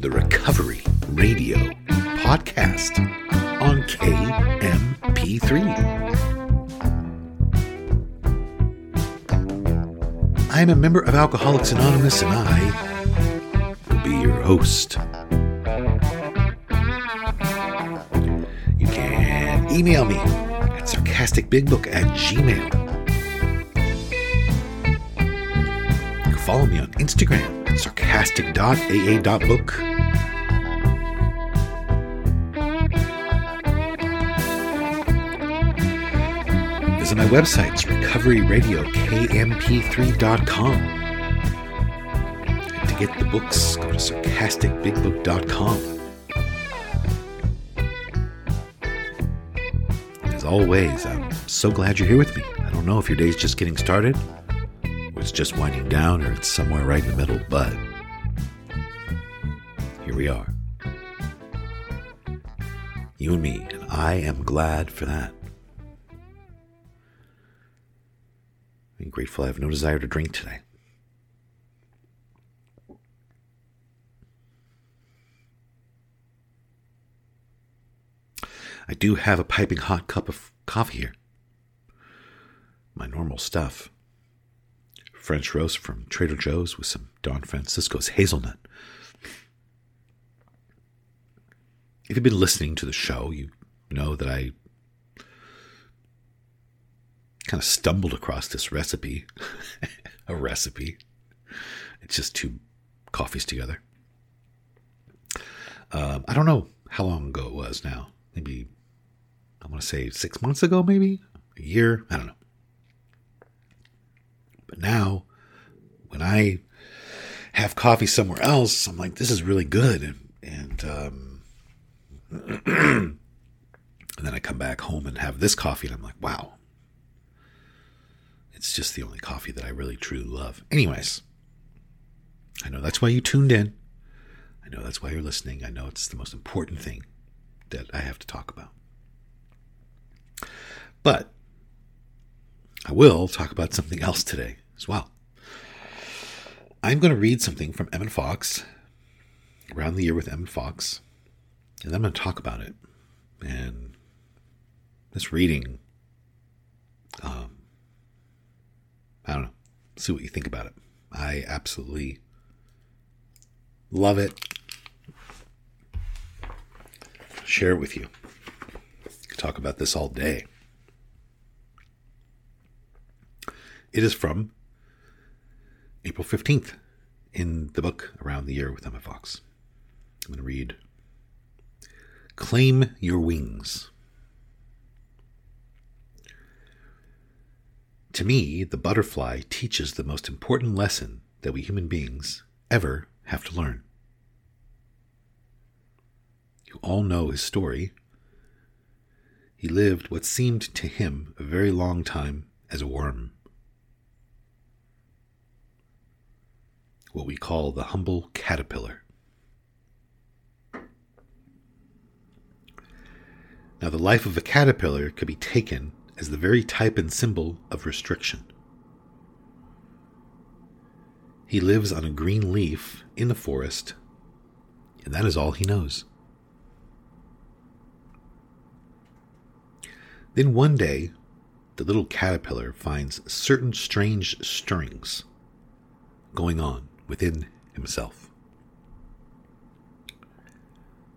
the Recovery Radio podcast on KMP3. I am a member of Alcoholics Anonymous and I will be your host. You can email me at sarcasticbigbook at gmail. You can follow me on Instagram at sarcastic.aa.book. Visit my website, it's recoveryradiokmp3.com. And to get the books, go to sarcasticbigbook.com. As always, I'm so glad you're here with me. I don't know if your day's just getting started, or it's just winding down, or it's somewhere right in the middle, but here we are. You and me, and I am glad for that. I'm grateful I have no desire to drink today. I do have a piping hot cup of coffee here. My normal stuff. French roast from Trader Joe's with some Don Francisco's hazelnut. If you've been listening to the show, you know that I kind of stumbled across this recipe. a recipe. It's just two coffees together. Um, I don't know how long ago it was now. Maybe, I want to say six months ago, maybe? A year? I don't know. But now, when I have coffee somewhere else, I'm like, this is really good. And, and, um, and then I come back home and have this coffee, and I'm like, wow, it's just the only coffee that I really truly love. Anyways, I know that's why you tuned in. I know that's why you're listening. I know it's the most important thing that I have to talk about. But I will talk about something else today as well. I'm going to read something from Emmett Fox, Around the Year with Emmett Fox, and I'm going to talk about it. And this reading, um, I don't know. See what you think about it. I absolutely love it. Share it with you. Could talk about this all day. It is from April 15th in the book Around the Year with Emmett Fox. I'm going to read Claim Your Wings. To me, the butterfly teaches the most important lesson that we human beings ever have to learn. You all know his story. He lived what seemed to him a very long time as a worm. What we call the humble caterpillar. Now, the life of a caterpillar could be taken as the very type and symbol of restriction. He lives on a green leaf in the forest, and that is all he knows. Then one day, the little caterpillar finds certain strange stirrings going on within himself.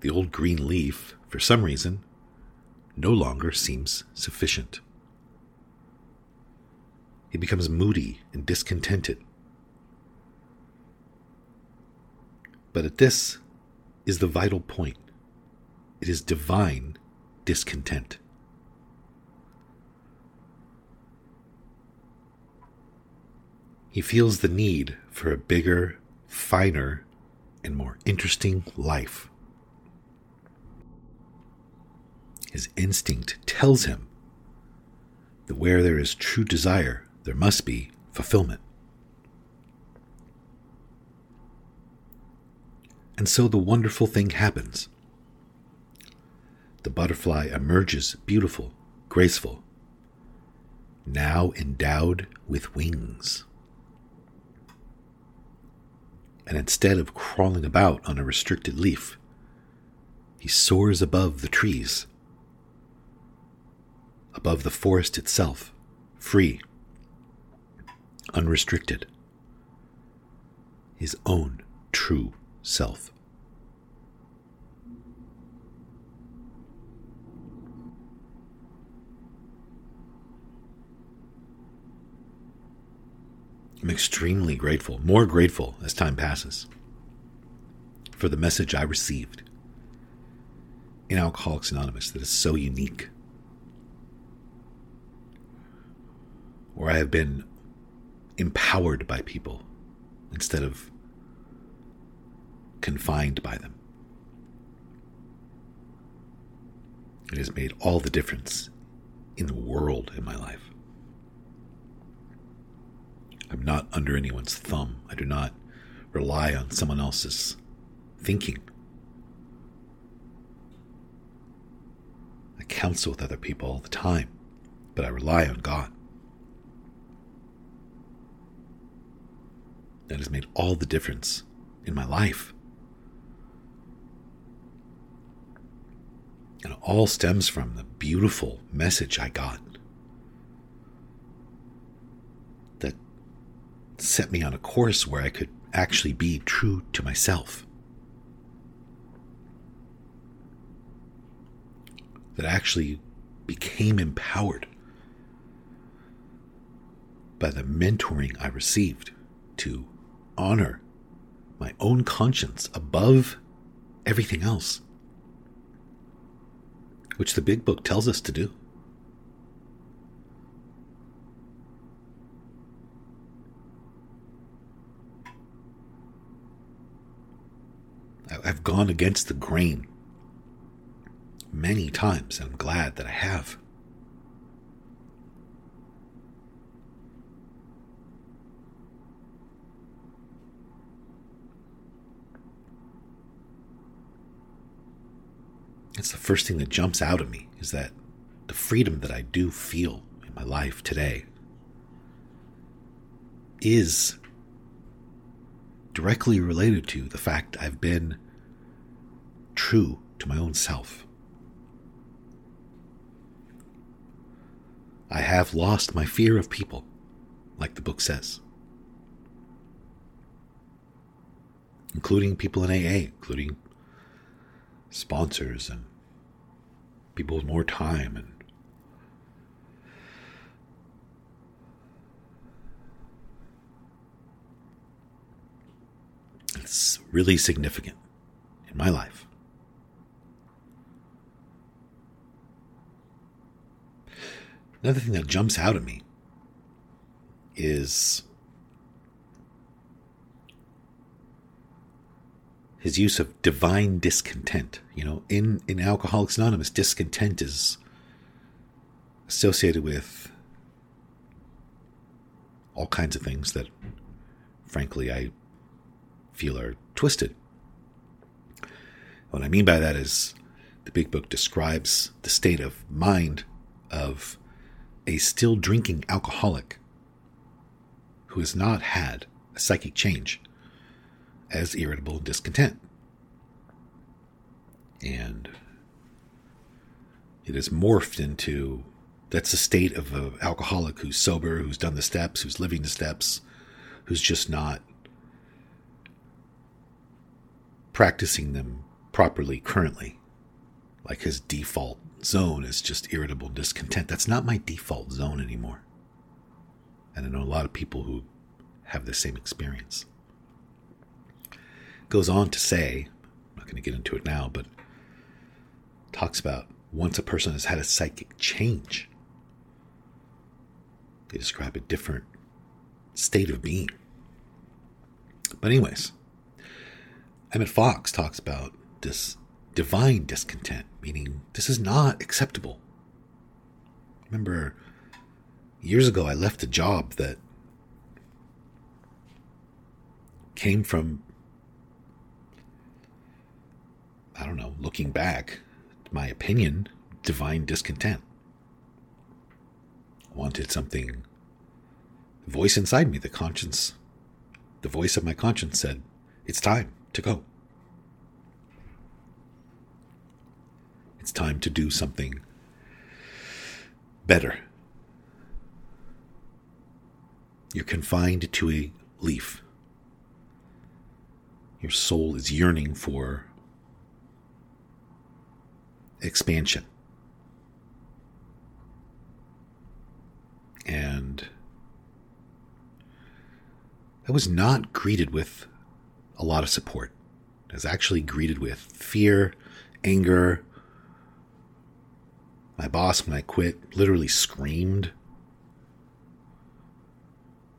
The old green leaf, for some reason, no longer seems sufficient. He becomes moody and discontented. But at this is the vital point it is divine discontent. He feels the need for a bigger, finer, and more interesting life. His instinct tells him that where there is true desire, there must be fulfillment. And so the wonderful thing happens. The butterfly emerges beautiful, graceful, now endowed with wings. And instead of crawling about on a restricted leaf, he soars above the trees, above the forest itself, free, unrestricted, his own true self. I'm extremely grateful, more grateful as time passes, for the message I received in Alcoholics Anonymous that is so unique. Where I have been empowered by people instead of confined by them. It has made all the difference in the world in my life. I'm not under anyone's thumb. I do not rely on someone else's thinking. I counsel with other people all the time, but I rely on God. That has made all the difference in my life. And it all stems from the beautiful message I got that set me on a course where I could actually be true to myself. That I actually became empowered by the mentoring I received to honor my own conscience above everything else which the big book tells us to do. I've gone against the grain many times, and I'm glad that I have. It's the first thing that jumps out at me is that the freedom that I do feel in my life today is directly related to the fact I've been true to my own self. I have lost my fear of people, like the book says, including people in AA, including sponsors and people more time and it's really significant in my life. Another thing that jumps out at me is his use of divine discontent. You know, in, in Alcoholics Anonymous, discontent is associated with all kinds of things that, frankly, I feel are twisted. What I mean by that is the big book describes the state of mind of a still drinking alcoholic who has not had a psychic change as irritable discontent. And it is morphed into that's the state of an alcoholic who's sober, who's done the steps, who's living the steps, who's just not practicing them properly currently. Like his default zone is just irritable discontent. That's not my default zone anymore. And I know a lot of people who have the same experience goes on to say, I'm not going to get into it now, but talks about once a person has had a psychic change, they describe a different state of being. But, anyways, Emmett Fox talks about this divine discontent, meaning this is not acceptable. Remember, years ago, I left a job that came from, I don't know, looking back, my opinion, divine discontent. Wanted something, the voice inside me, the conscience, the voice of my conscience said, It's time to go. It's time to do something better. You're confined to a leaf. Your soul is yearning for expansion. And I was not greeted with a lot of support. I was actually greeted with fear, anger. My boss, when I quit, literally screamed.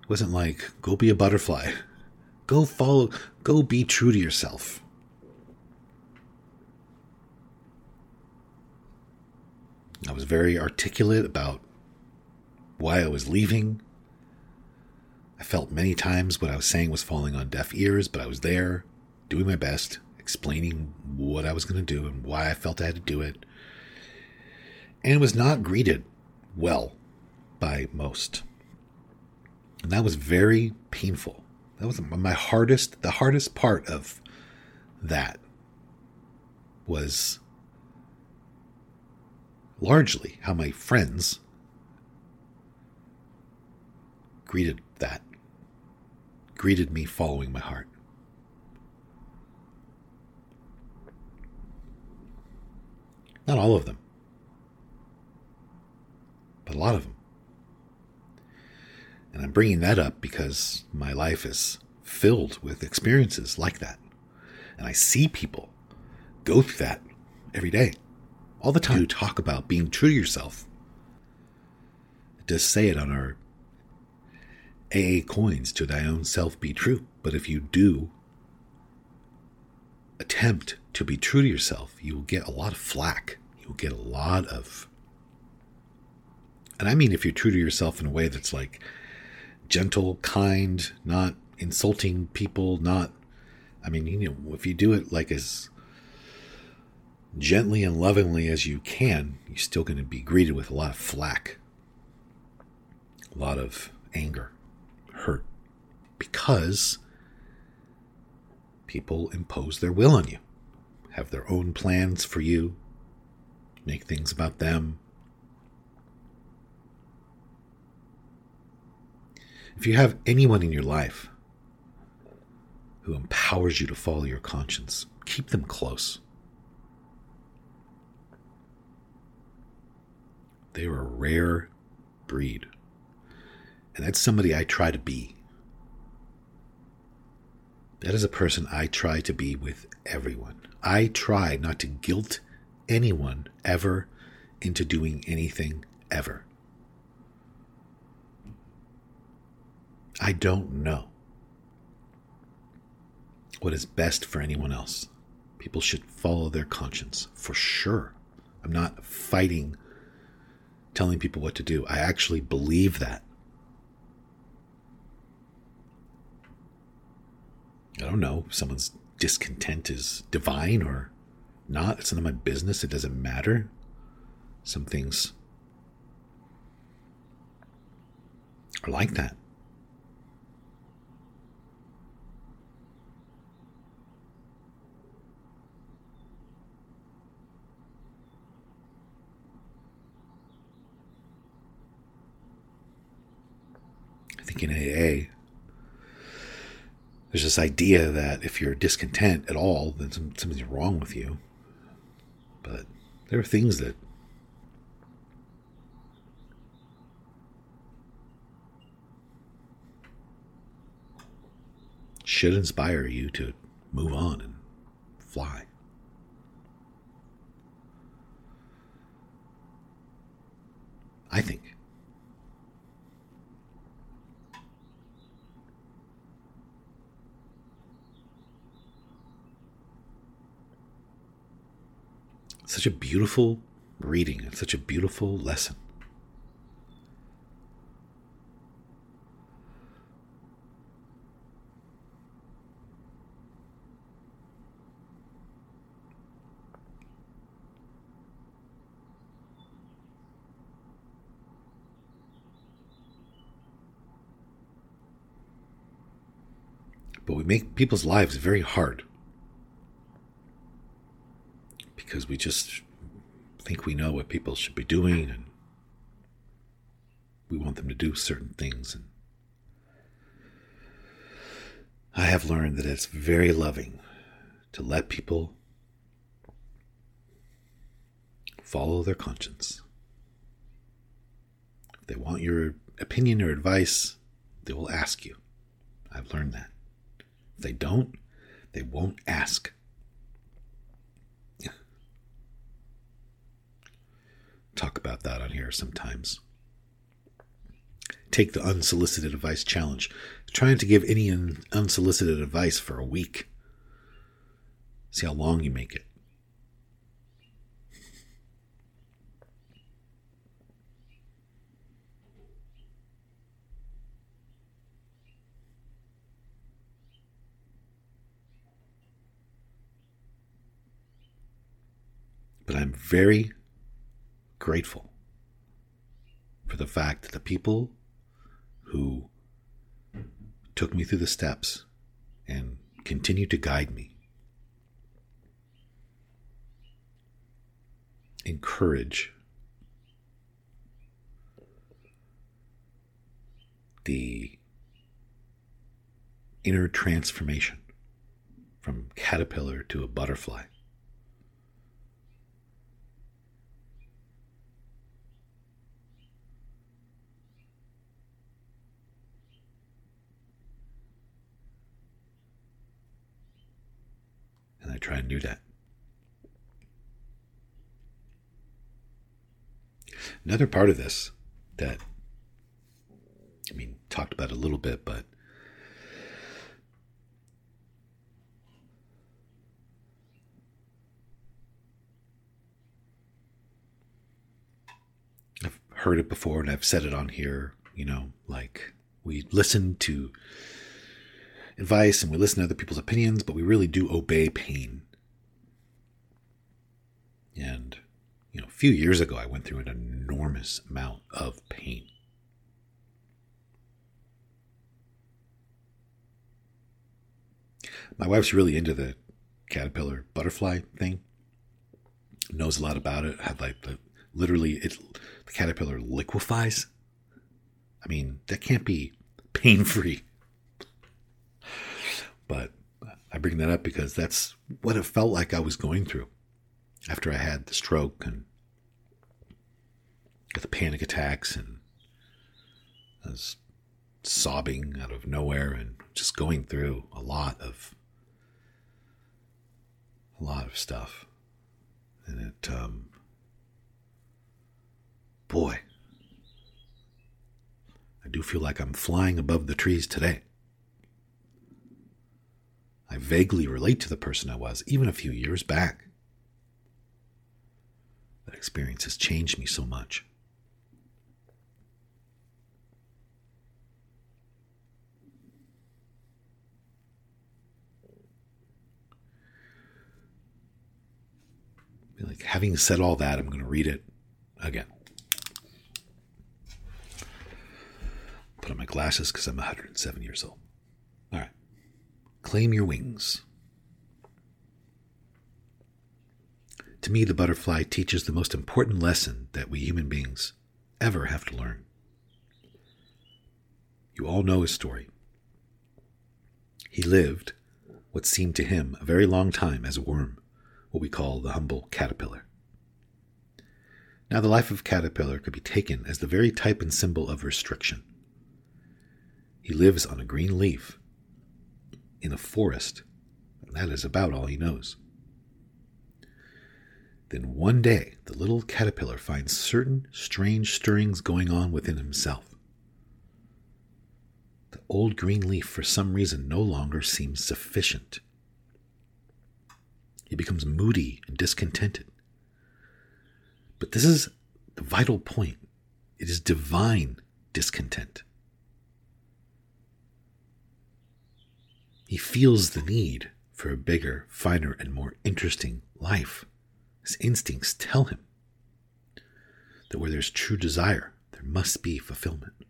It wasn't like, go be a butterfly. Go follow, go be true to yourself. I was very articulate about why I was leaving. I felt many times what I was saying was falling on deaf ears, but I was there, doing my best, explaining what I was going to do and why I felt I had to do it. And was not greeted well by most. And that was very painful. That was my hardest, the hardest part of that was largely how my friends greeted that, greeted me following my heart. Not all of them, but a lot of them. And I'm bringing that up because my life is filled with experiences like that. And I see people go through that every day, all the time. You talk about being true to yourself. Just say it on our AA coins to thy own self be true. But if you do attempt to be true to yourself, you will get a lot of flack. You will get a lot of. And I mean, if you're true to yourself in a way that's like gentle, kind, not insulting people, not. I mean, you know, if you do it like as gently and lovingly as you can, you're still going to be greeted with a lot of flack, a lot of anger, hurt, because people impose their will on you, have their own plans for you, make things about them. If you have anyone in your life who empowers you to follow your conscience, keep them close. They are a rare breed. And that's somebody I try to be. That is a person I try to be with everyone. I try not to guilt anyone ever into doing anything ever. I don't know what is best for anyone else. People should follow their conscience for sure. I'm not fighting telling people what to do. I actually believe that. I don't know someone's discontent is divine or not. It's none of my business. It doesn't matter. Some things are like that. I in AA, there's this idea that if you're discontent at all, then some, something's wrong with you. But there are things that should inspire you to move on and fly. I think. Such a beautiful reading and such a beautiful lesson. But we make people's lives very hard because we just think we know what people should be doing and we want them to do certain things and I have learned that it's very loving to let people follow their conscience. If they want your opinion or advice, they will ask you. I've learned that. If they don't, they won't ask. Talk about that on here sometimes. Take the unsolicited advice challenge. Trying to give any un- unsolicited advice for a week. See how long you make it. But I'm very grateful for the fact that the people who took me through the steps and continue to guide me encourage the inner transformation from caterpillar to a butterfly. And I try and do that. Another part of this that, I mean, talked about a little bit, but I've heard it before and I've said it on here, you know, like we listen to advice and we listen to other people's opinions, but we really do obey pain. And, you know, a few years ago, I went through an enormous amount of pain. My wife's really into the caterpillar butterfly thing. Knows a lot about it. Had like the literally it the caterpillar liquefies. I mean, that can't be pain free. But I bring that up because that's what it felt like I was going through after I had the stroke and the panic attacks and I was sobbing out of nowhere and just going through a lot of a lot of stuff. And it um boy I do feel like I'm flying above the trees today. I vaguely relate to the person I was even a few years back. That experience has changed me so much. Like having said all that, I'm going to read it again. Put on my glasses because I'm 107 years old. Claim your wings. To me, the butterfly teaches the most important lesson that we human beings ever have to learn. You all know his story. He lived what seemed to him a very long time as a worm, what we call the humble caterpillar. Now, the life of caterpillar could be taken as the very type and symbol of restriction. He lives on a green leaf in a forest, and that is about all he knows. Then one day the little caterpillar finds certain strange stirrings going on within himself. The old green leaf, for some reason, no longer seems sufficient. He becomes moody and discontented. But this is the vital point it is divine discontent. He feels the need for a bigger, finer, and more interesting life. His instincts tell him that where there's true desire, there must be fulfillment.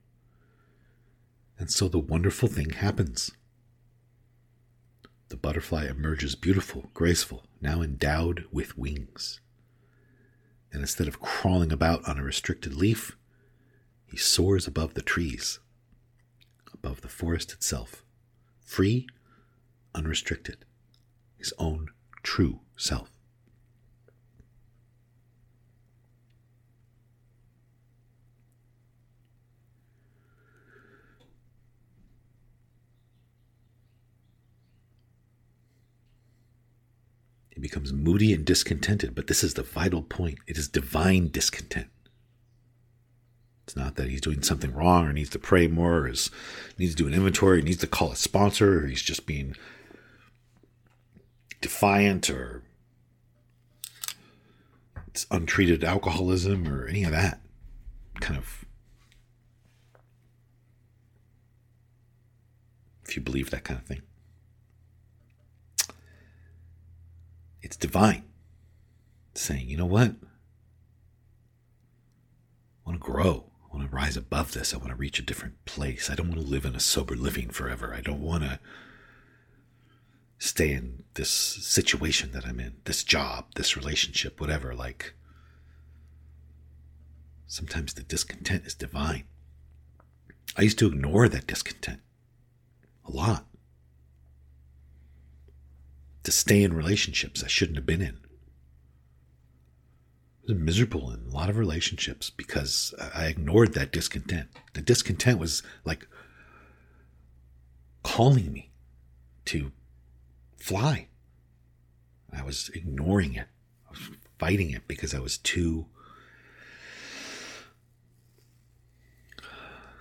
And so the wonderful thing happens. The butterfly emerges beautiful, graceful, now endowed with wings. And instead of crawling about on a restricted leaf, he soars above the trees, above the forest itself, free, unrestricted, his own true self. He becomes moody and discontented, but this is the vital point. It is divine discontent. It's not that he's doing something wrong or needs to pray more or is, needs to do an inventory, needs to call a sponsor, or he's just being defiant or it's untreated alcoholism or any of that kind of if you believe that kind of thing. It's divine. It's saying, you know what? I want to grow. I want to rise above this. I want to reach a different place. I don't want to live in a sober living forever. I don't want to stay in this situation that I'm in, this job, this relationship, whatever. Like, sometimes the discontent is divine. I used to ignore that discontent a lot to stay in relationships I shouldn't have been in. I was miserable in a lot of relationships because I ignored that discontent. The discontent was like calling me to fly. I was ignoring it. I was fighting it because I was too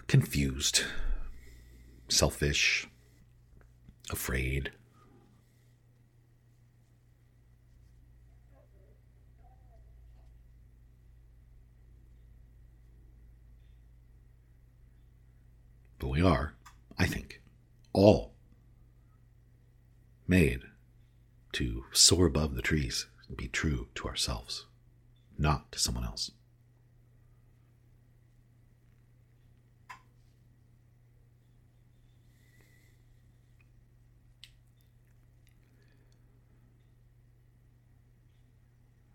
confused, selfish, afraid. But we are, I think, all made to soar above the trees and be true to ourselves, not to someone else.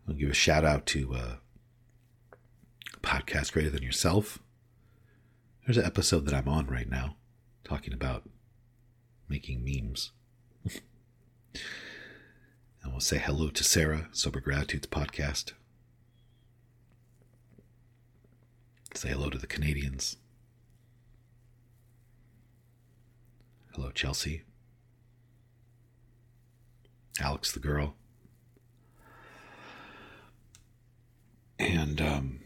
I'll give a shout out to uh, Podcast Greater Than Yourself. There's an episode that I'm on right now talking about making memes. and we'll say hello to Sarah, Sober Gratitudes podcast. Say hello to the Canadians. Hello, Chelsea. Alex the girl. And um,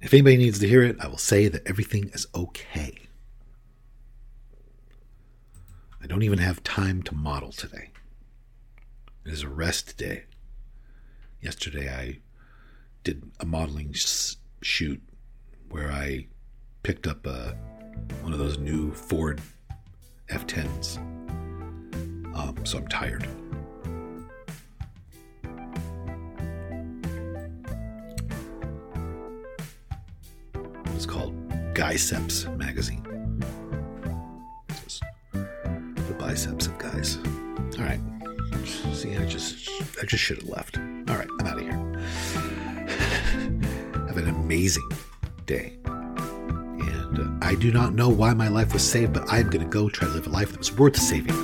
if anybody needs to hear it, I will say that everything is okay. I don't even have time to model today. It is a rest day. Yesterday I did a modeling sh- shoot where I picked up a, one of those new Ford F10s. Um, so I'm tired. It's called Biceps magazine. Biceps of guys. All right. See, I just I just should have left. All right, I'm out of here. have an amazing day. And uh, I do not know why my life was saved, but I'm going to go try to live a life that was worth saving.